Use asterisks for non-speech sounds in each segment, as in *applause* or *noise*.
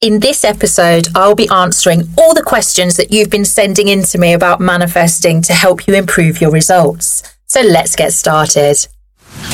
In this episode, I'll be answering all the questions that you've been sending in to me about manifesting to help you improve your results. So let's get started.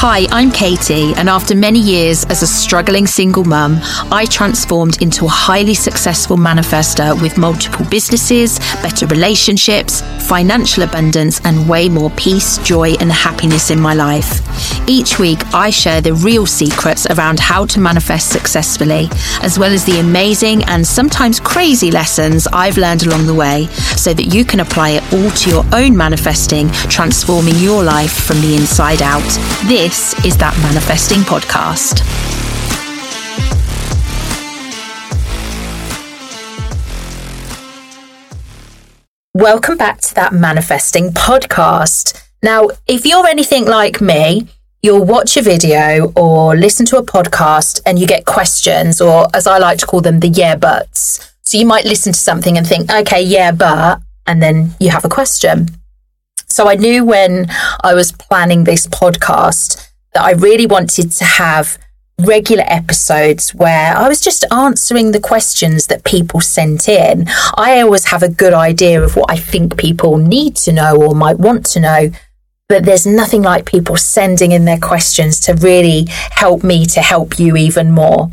Hi, I'm Katy, and after many years as a struggling single mum, I transformed into a highly successful manifester with multiple businesses, better relationships, financial abundance, and way more peace, joy, and happiness in my life. Each week, I share the real secrets around how to manifest successfully, as well as the amazing and sometimes crazy lessons I've learned along the way, so that you can apply it all to your own manifesting, transforming your life from the inside out. This is that Manifesting Podcast. Welcome back to that Manifesting Podcast. Now, if you're anything like me, you'll watch a video or listen to a podcast and you get questions, or as I like to call them, the yeah buts. So you might listen to something and think, okay, yeah, but, and then you have a question. So I knew when I was planning this podcast that I really wanted to have regular episodes where I was just answering the questions that people sent in. I always have a good idea of what I think people need to know or might want to know. But there's nothing like people sending in their questions to really help me to help you even more.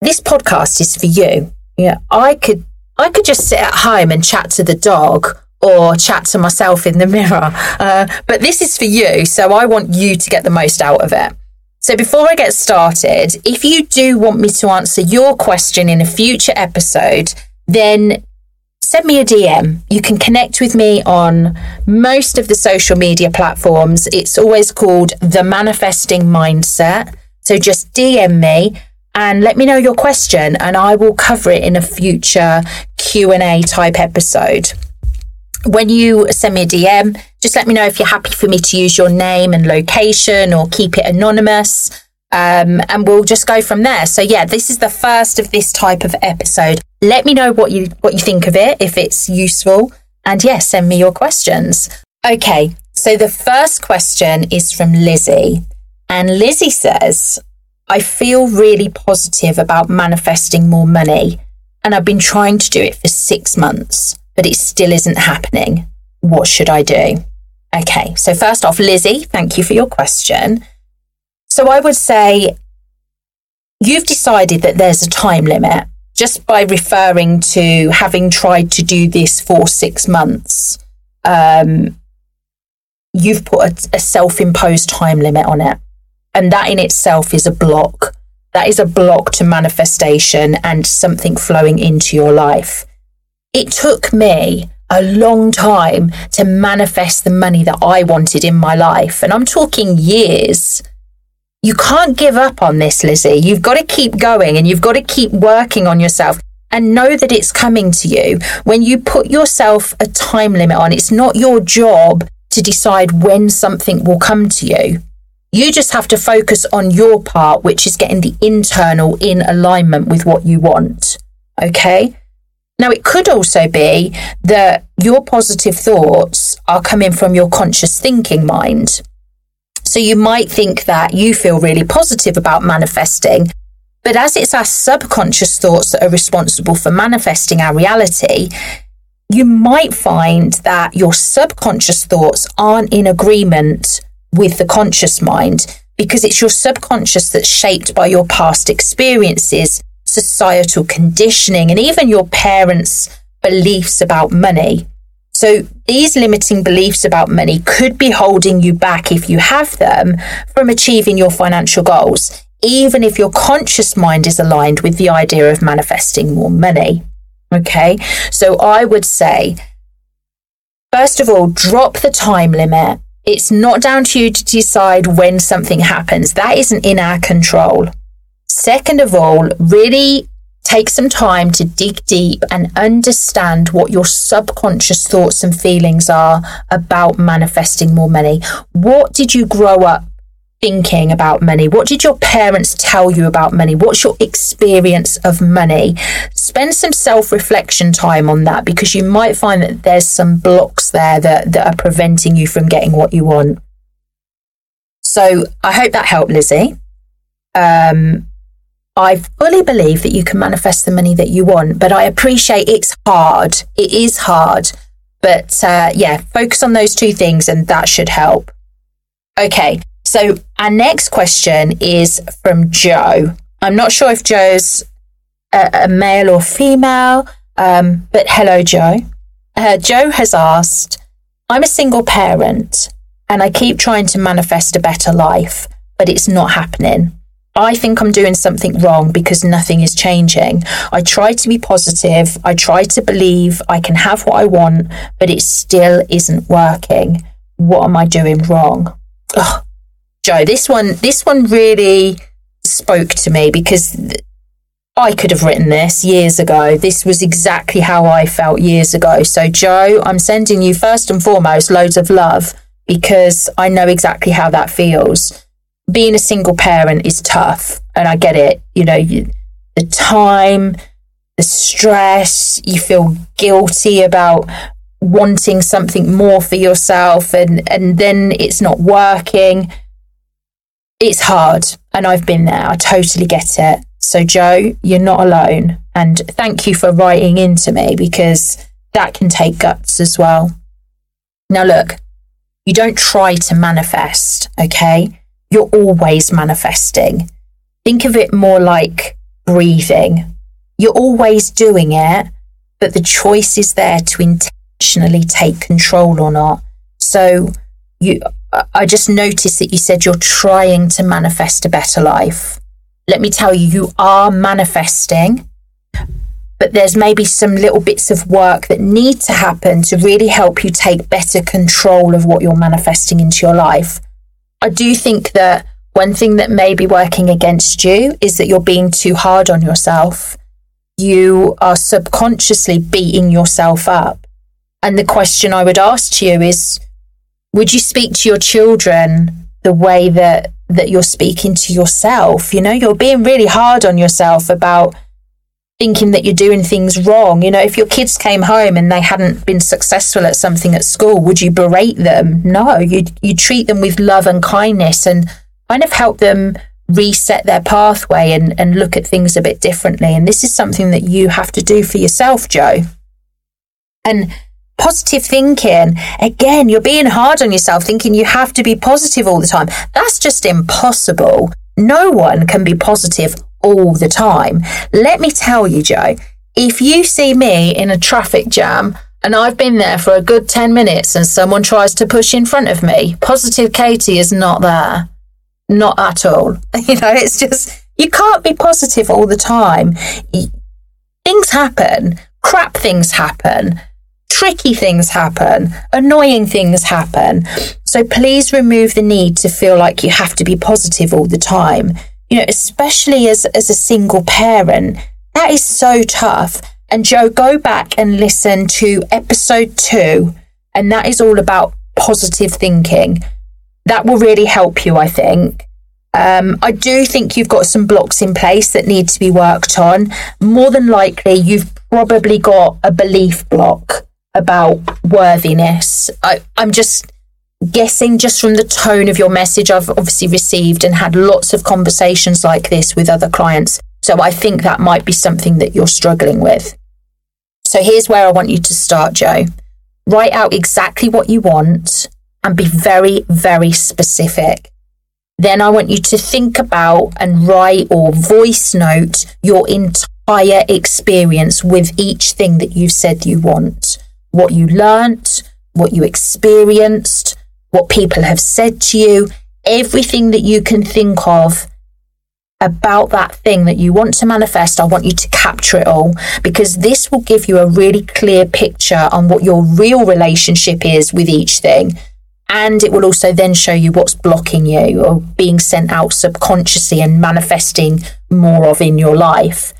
This podcast is for you. Yeah, I could I could just sit at home and chat to the dog or chat to myself in the *laughs* mirror. Uh, but this is for you, so I want you to get the most out of it. So before I get started, if you do want me to answer your question in a future episode, then send me a DM. You can connect with me on most of the social media platforms. It's always called the manifesting mindset. So just DM me and let me know your question and I will cover it in a future Q&A type episode when you send me a DM, just let me know if you're happy for me to use your name and location or keep it anonymous. Um, and we'll just go from there. So yeah, this is the first of this type of episode. Let me know what you what you think of it, if it's useful, and yes, yeah, send me your questions. Okay, so the first question is from Lizzie, and Lizzie says, "I feel really positive about manifesting more money, and I've been trying to do it for six months but it still isn't happening. What should I do? Okay, so first off, Lizzie, thank you for your question. So I would say you've decided that there's a time limit just by referring to having tried to do this for six months. Um, you've put a, a self imposed time limit on it. And that in itself is a block. That is a block to manifestation and something flowing into your life. It took me a long time to manifest the money that I wanted in my life. And I'm talking years. You can't give up on this, Lizzie. You've got to keep going and you've got to keep working on yourself and know that it's coming to you. When you put yourself a time limit on, it's not your job to decide when something will come to you. You just have to focus on your part, which is getting the internal in alignment with what you want. Okay? Now, it could also be that your positive thoughts are coming from your conscious thinking mind. So you might think that you feel really positive about manifesting, but as it's our subconscious thoughts that are responsible for manifesting our reality, you might find that your subconscious thoughts aren't in agreement with the conscious mind because it's your subconscious that's shaped by your past experiences societal conditioning, and even your parents' beliefs about money. So, these limiting beliefs about money could be holding you back if you have them from achieving your financial goals, even if your conscious mind is aligned with the idea of manifesting more money. Okay, so I would say, first of all, drop the time limit. It's not down to you to decide when something happens, that isn't in our control. Second of all, really take some time to dig deep and understand what your subconscious thoughts and feelings are about manifesting more money. What did you grow up thinking about money? What did your parents tell you about money? What's your experience of money? Spend some self reflection time on that because you might find that there's some blocks there that, that are preventing you from getting what you want. So I hope that helped, Lizzie. Um, I fully believe that you can manifest the money that you want, but I appreciate it's hard. It is hard. But uh, yeah, focus on those two things and that should help. Okay, so our next question is from Joe. I'm not sure if Joe's a, a male or female, um, but hello, Joe. Uh, Joe has asked, I'm a single parent and I keep trying to manifest a better life, but it's not happening. I think I'm doing something wrong because nothing is changing. I try to be positive. I try to believe I can have what I want, but it still isn't working. What am I doing wrong? Ugh. Joe, this one, this one really spoke to me because I could have written this years ago. This was exactly how I felt years ago. So, Joe, I'm sending you first and foremost loads of love because I know exactly how that feels. Being a single parent is tough, and I get it. You know, you, the time, the stress, you feel guilty about wanting something more for yourself, and, and then it's not working. It's hard, and I've been there. I totally get it. So, Joe, you're not alone. And thank you for writing into me because that can take guts as well. Now, look, you don't try to manifest, okay? You're always manifesting. Think of it more like breathing. You're always doing it, but the choice is there to intentionally take control or not. So you I just noticed that you said you're trying to manifest a better life. Let me tell you, you are manifesting but there's maybe some little bits of work that need to happen to really help you take better control of what you're manifesting into your life. I do think that one thing that may be working against you is that you're being too hard on yourself. You are subconsciously beating yourself up. And the question I would ask to you is would you speak to your children the way that that you're speaking to yourself? You know, you're being really hard on yourself about thinking that you're doing things wrong. You know, if your kids came home and they hadn't been successful at something at school, would you berate them? No, you you treat them with love and kindness and kind of help them reset their pathway and, and look at things a bit differently. And this is something that you have to do for yourself, Joe. And positive thinking, again, you're being hard on yourself, thinking you have to be positive all the time. That's just impossible. No one can be positive all the time. Let me tell you, Joe, if you see me in a traffic jam and I've been there for a good 10 minutes and someone tries to push in front of me, positive Katy is not there. Not at all. *laughs* You know, it's just, you can't be positive all the time. Things happen, crap things happen, tricky things happen, annoying things happen. So please remove the need to feel like you have to be positive all the time you know, especially as, as a single parent, that is so tough. And Joe, go back and listen to episode two, and that is all about positive thinking. That will really help you, I think. Um, I do think you've got some blocks in place that need to be worked on. More than likely, you've probably got a belief block about worthiness. I, I'm just guessing just from the tone of your message I've obviously received and had lots of conversations like this with other clients. So I think that might be something that you're struggling with. So here's where I want you to start, Joe. Write out exactly what you want and be very, very specific. Then I want you to think about and write or voice note your entire experience with each thing that you said you want. What you learnt, what you experienced, what people have said to you, everything that you can think of about that thing that you want to manifest, I want you to capture it all because this will give you a really clear picture on what your real relationship is with each thing. And it will also then show you what's blocking you or being sent out subconsciously and manifesting more of in your life.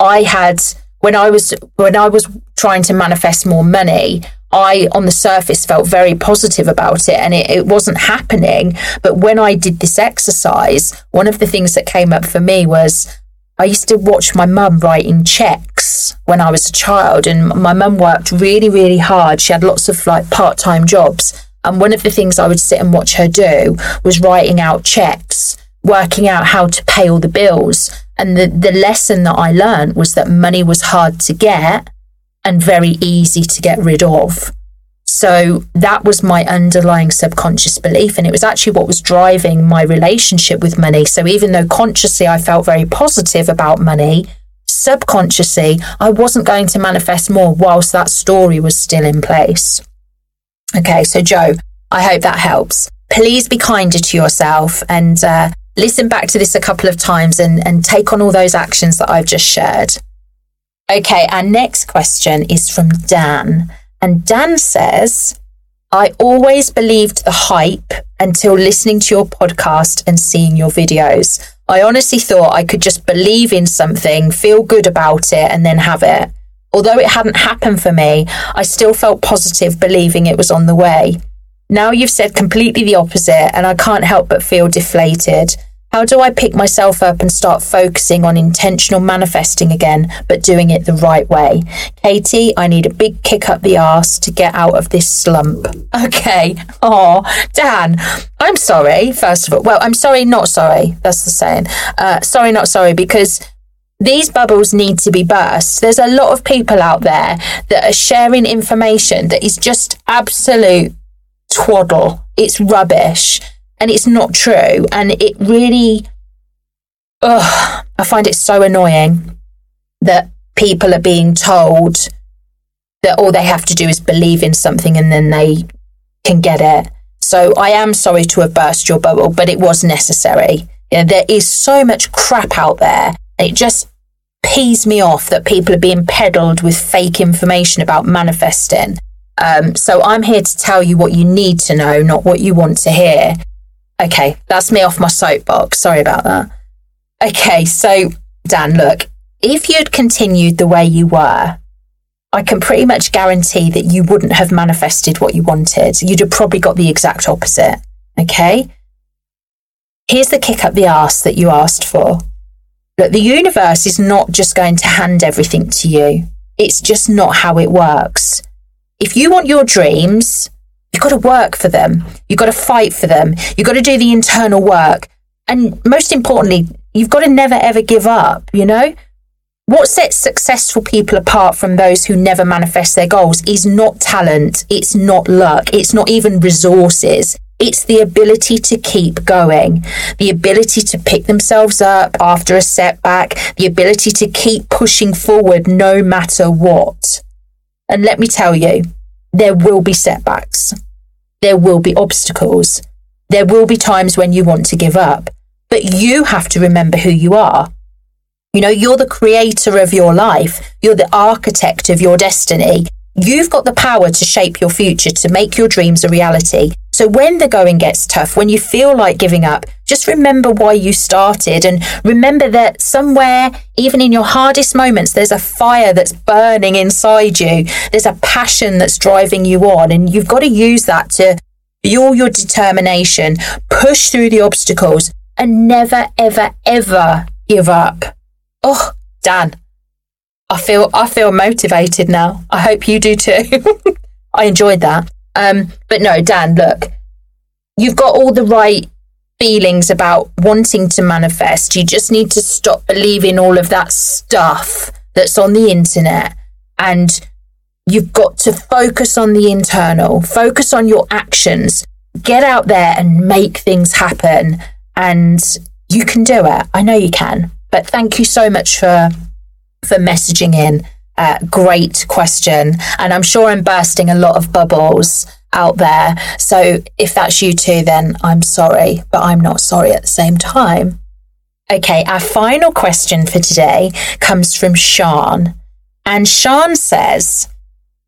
I had when I was when I was trying to manifest more money, I, on the surface, felt very positive about it and it, it, wasn't happening. But when I did this exercise, one of the things that came up for me was I used to watch my mum writing checks when I was a child, and my mum worked really, really hard. She had lots of like part time jobs. And one of the things I would sit and watch her do was writing out checks working out how to pay all the bills. And the, the lesson that I learned was that money was hard to get and very easy to get rid of. So that was my underlying subconscious belief. And it was actually what was driving my relationship with money. So even though consciously I felt very positive about money, subconsciously I wasn't going to manifest more whilst that story was still in place. Okay, so Joe, I hope that helps. Please be kinder to yourself and uh, listen back to this a couple of times and, and take on all those actions that I've just shared. Okay, our next question is from Dan. And Dan says, I always believed the hype until listening to your podcast and seeing your videos. I honestly thought I could just believe in something, feel good about it, and then have it. Although it hadn't happened for me, I still felt positive believing it was on the way. Now you've said completely the opposite, and I can't help but feel deflated. How do I pick myself up and start focusing on intentional manifesting again, but doing it the right way? Katy, I need a big kick up the arse to get out of this slump. *laughs* Okay. Oh, Dan, I'm sorry, first of all. Well, I'm sorry, not sorry. That's the saying. Uh, sorry, not sorry, because these bubbles need to be burst. There's a lot of people out there that are sharing information that is just absolute twaddle. It's rubbish and it's not true. And it really, ugh, I find it so annoying that people are being told that all they have to do is believe in something and then they can get it. So I am sorry to have burst your bubble, but it was necessary. You know, there is so much crap out there. It just pees me off that people are being peddled with fake information about manifesting. Um, so I'm here to tell you what you need to know, not what you want to hear. Okay, that's me off my soapbox. Sorry about that. Okay, so Dan, look, if you'd continued the way you were, I can pretty much guarantee that you wouldn't have manifested what you wanted. You'd have probably got the exact opposite. Okay? Here's the kick up the ass that you asked for. Look, the universe is not just going to hand everything to you. It's just not how it works. If you want your dreams, You've got to work for them. You've got to fight for them. You've got to do the internal work. And most importantly, you've got to never ever give up, you know? What sets successful people apart from those who never manifest their goals is not talent, it's not luck, it's not even resources. It's the ability to keep going, the ability to pick themselves up after a setback, the ability to keep pushing forward no matter what. And let me tell you, there will be setbacks. There will be obstacles. There will be times when you want to give up, but you have to remember who you are. You know, you're the creator of your life. You're the architect of your destiny. You've got the power to shape your future, to make your dreams a reality. So when the going gets tough, when you feel like giving up, just remember why you started and remember that somewhere, even in your hardest moments, there's a fire that's burning inside you. There's a passion that's driving you on and you've got to use that to fuel your determination, push through the obstacles and never, ever, ever give up. Oh, Dan, I feel, I feel motivated now. I hope you do too. *laughs* I enjoyed that. Um, but no, Dan, look, you've got all the right feelings about wanting to manifest. You just need to stop believing all of that stuff that's on the internet and you've got to focus on the internal, focus on your actions, get out there and make things happen. And you can do it. I know you can. But thank you so much for for messaging in. Uh, great question. And I'm sure I'm bursting a lot of bubbles out there. So if that's you too, then I'm sorry, but I'm not sorry at the same time. Okay, our final question for today comes from Sean. And Sean says,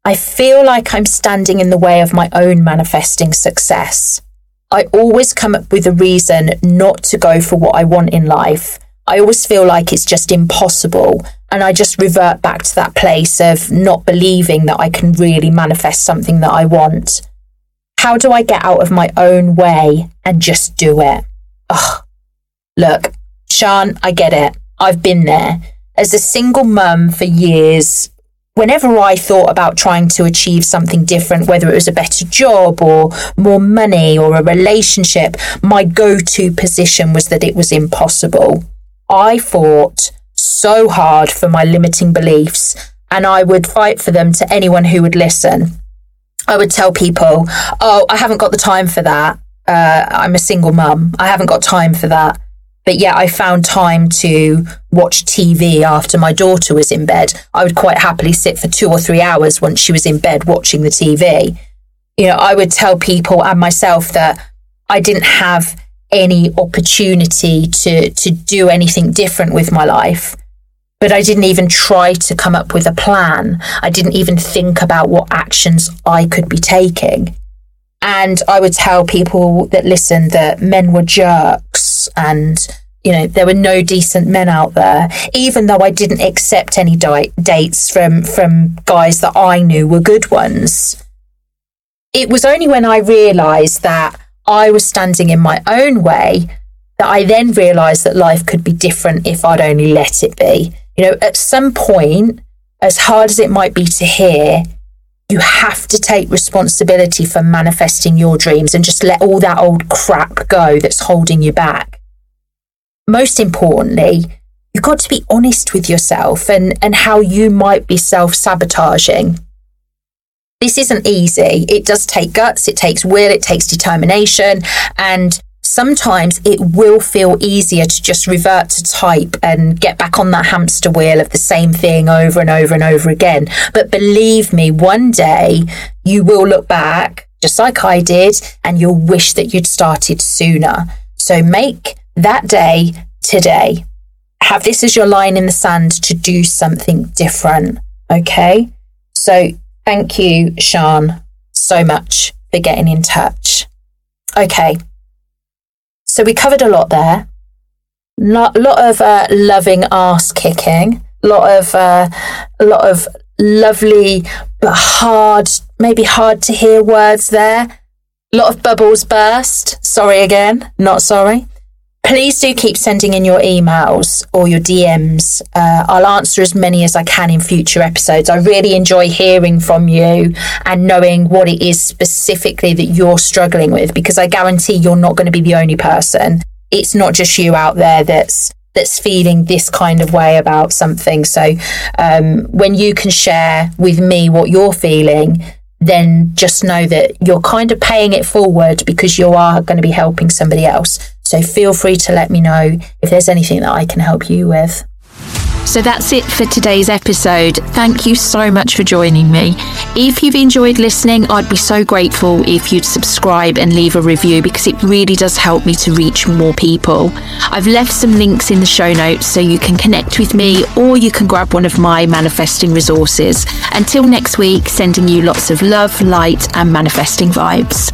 I feel like I'm standing in the way of my own manifesting success. I always come up with a reason not to go for what I want in life. I always feel like it's just impossible and I just revert back to that place of not believing that I can really manifest something that I want. How do I get out of my own way and just do it? Ugh. Look, Sean, I get it. I've been there. As a single mum for years, whenever I thought about trying to achieve something different, whether it was a better job or more money or a relationship, my go to position was that it was impossible. I fought so hard for my limiting beliefs and I would fight for them to anyone who would listen. I would tell people, Oh, I haven't got the time for that. Uh, I'm a single mum. I haven't got time for that. But yet I found time to watch TV after my daughter was in bed. I would quite happily sit for two or three hours once she was in bed watching the TV. You know, I would tell people and myself that I didn't have any opportunity to, to do anything different with my life. But I didn't even try to come up with a plan. I didn't even think about what actions I could be taking. And I would tell people that listen that men were jerks and, you know, there were no decent men out there, even though I didn't accept any di- dates from, from guys that I knew were good ones. It was only when I realized that I was standing in my own way that I then realized that life could be different if I'd only let it be. You know, at some point, as hard as it might be to hear, you have to take responsibility for manifesting your dreams and just let all that old crap go that's holding you back. Most importantly, you've got to be honest with yourself and, and how you might be self sabotaging. This isn't easy. It does take guts, it takes will, it takes determination, and sometimes it will feel easier to just revert to type and get back on that hamster wheel of the same thing over and over and over again. But believe me, one day you will look back, just like I did, and you'll wish that you'd started sooner. So make that day today. Have this as your line in the sand to do something different. Okay. So thank you, Sean, so much for getting in touch. Okay. So we covered a lot there. Lot, lot of uh, loving ass kicking. Lot of uh, a lot of lovely but hard, maybe hard to hear words there. A lot of bubbles burst. Sorry again, not sorry. Please do keep sending in your emails or your DMs. Uh, I'll answer as many as I can in future episodes. I really enjoy hearing from you and knowing what it is specifically that you're struggling with because I guarantee you're not going to be the only person. It's not just you out there that's that's feeling this kind of way about something. So um, when you can share with me what you're feeling, then just know that you're kind of paying it forward because you are going to be helping somebody else. So feel free to let me know if there's anything that I can help you with. So that's it for today's episode. Thank you so much for joining me. If you've enjoyed listening, I'd be so grateful if you'd subscribe and leave a review because it really does help me to reach more people. I've left some links in the show notes so you can connect with me or you can grab one of my manifesting resources. Until next week, sending you lots of love, light, and manifesting vibes.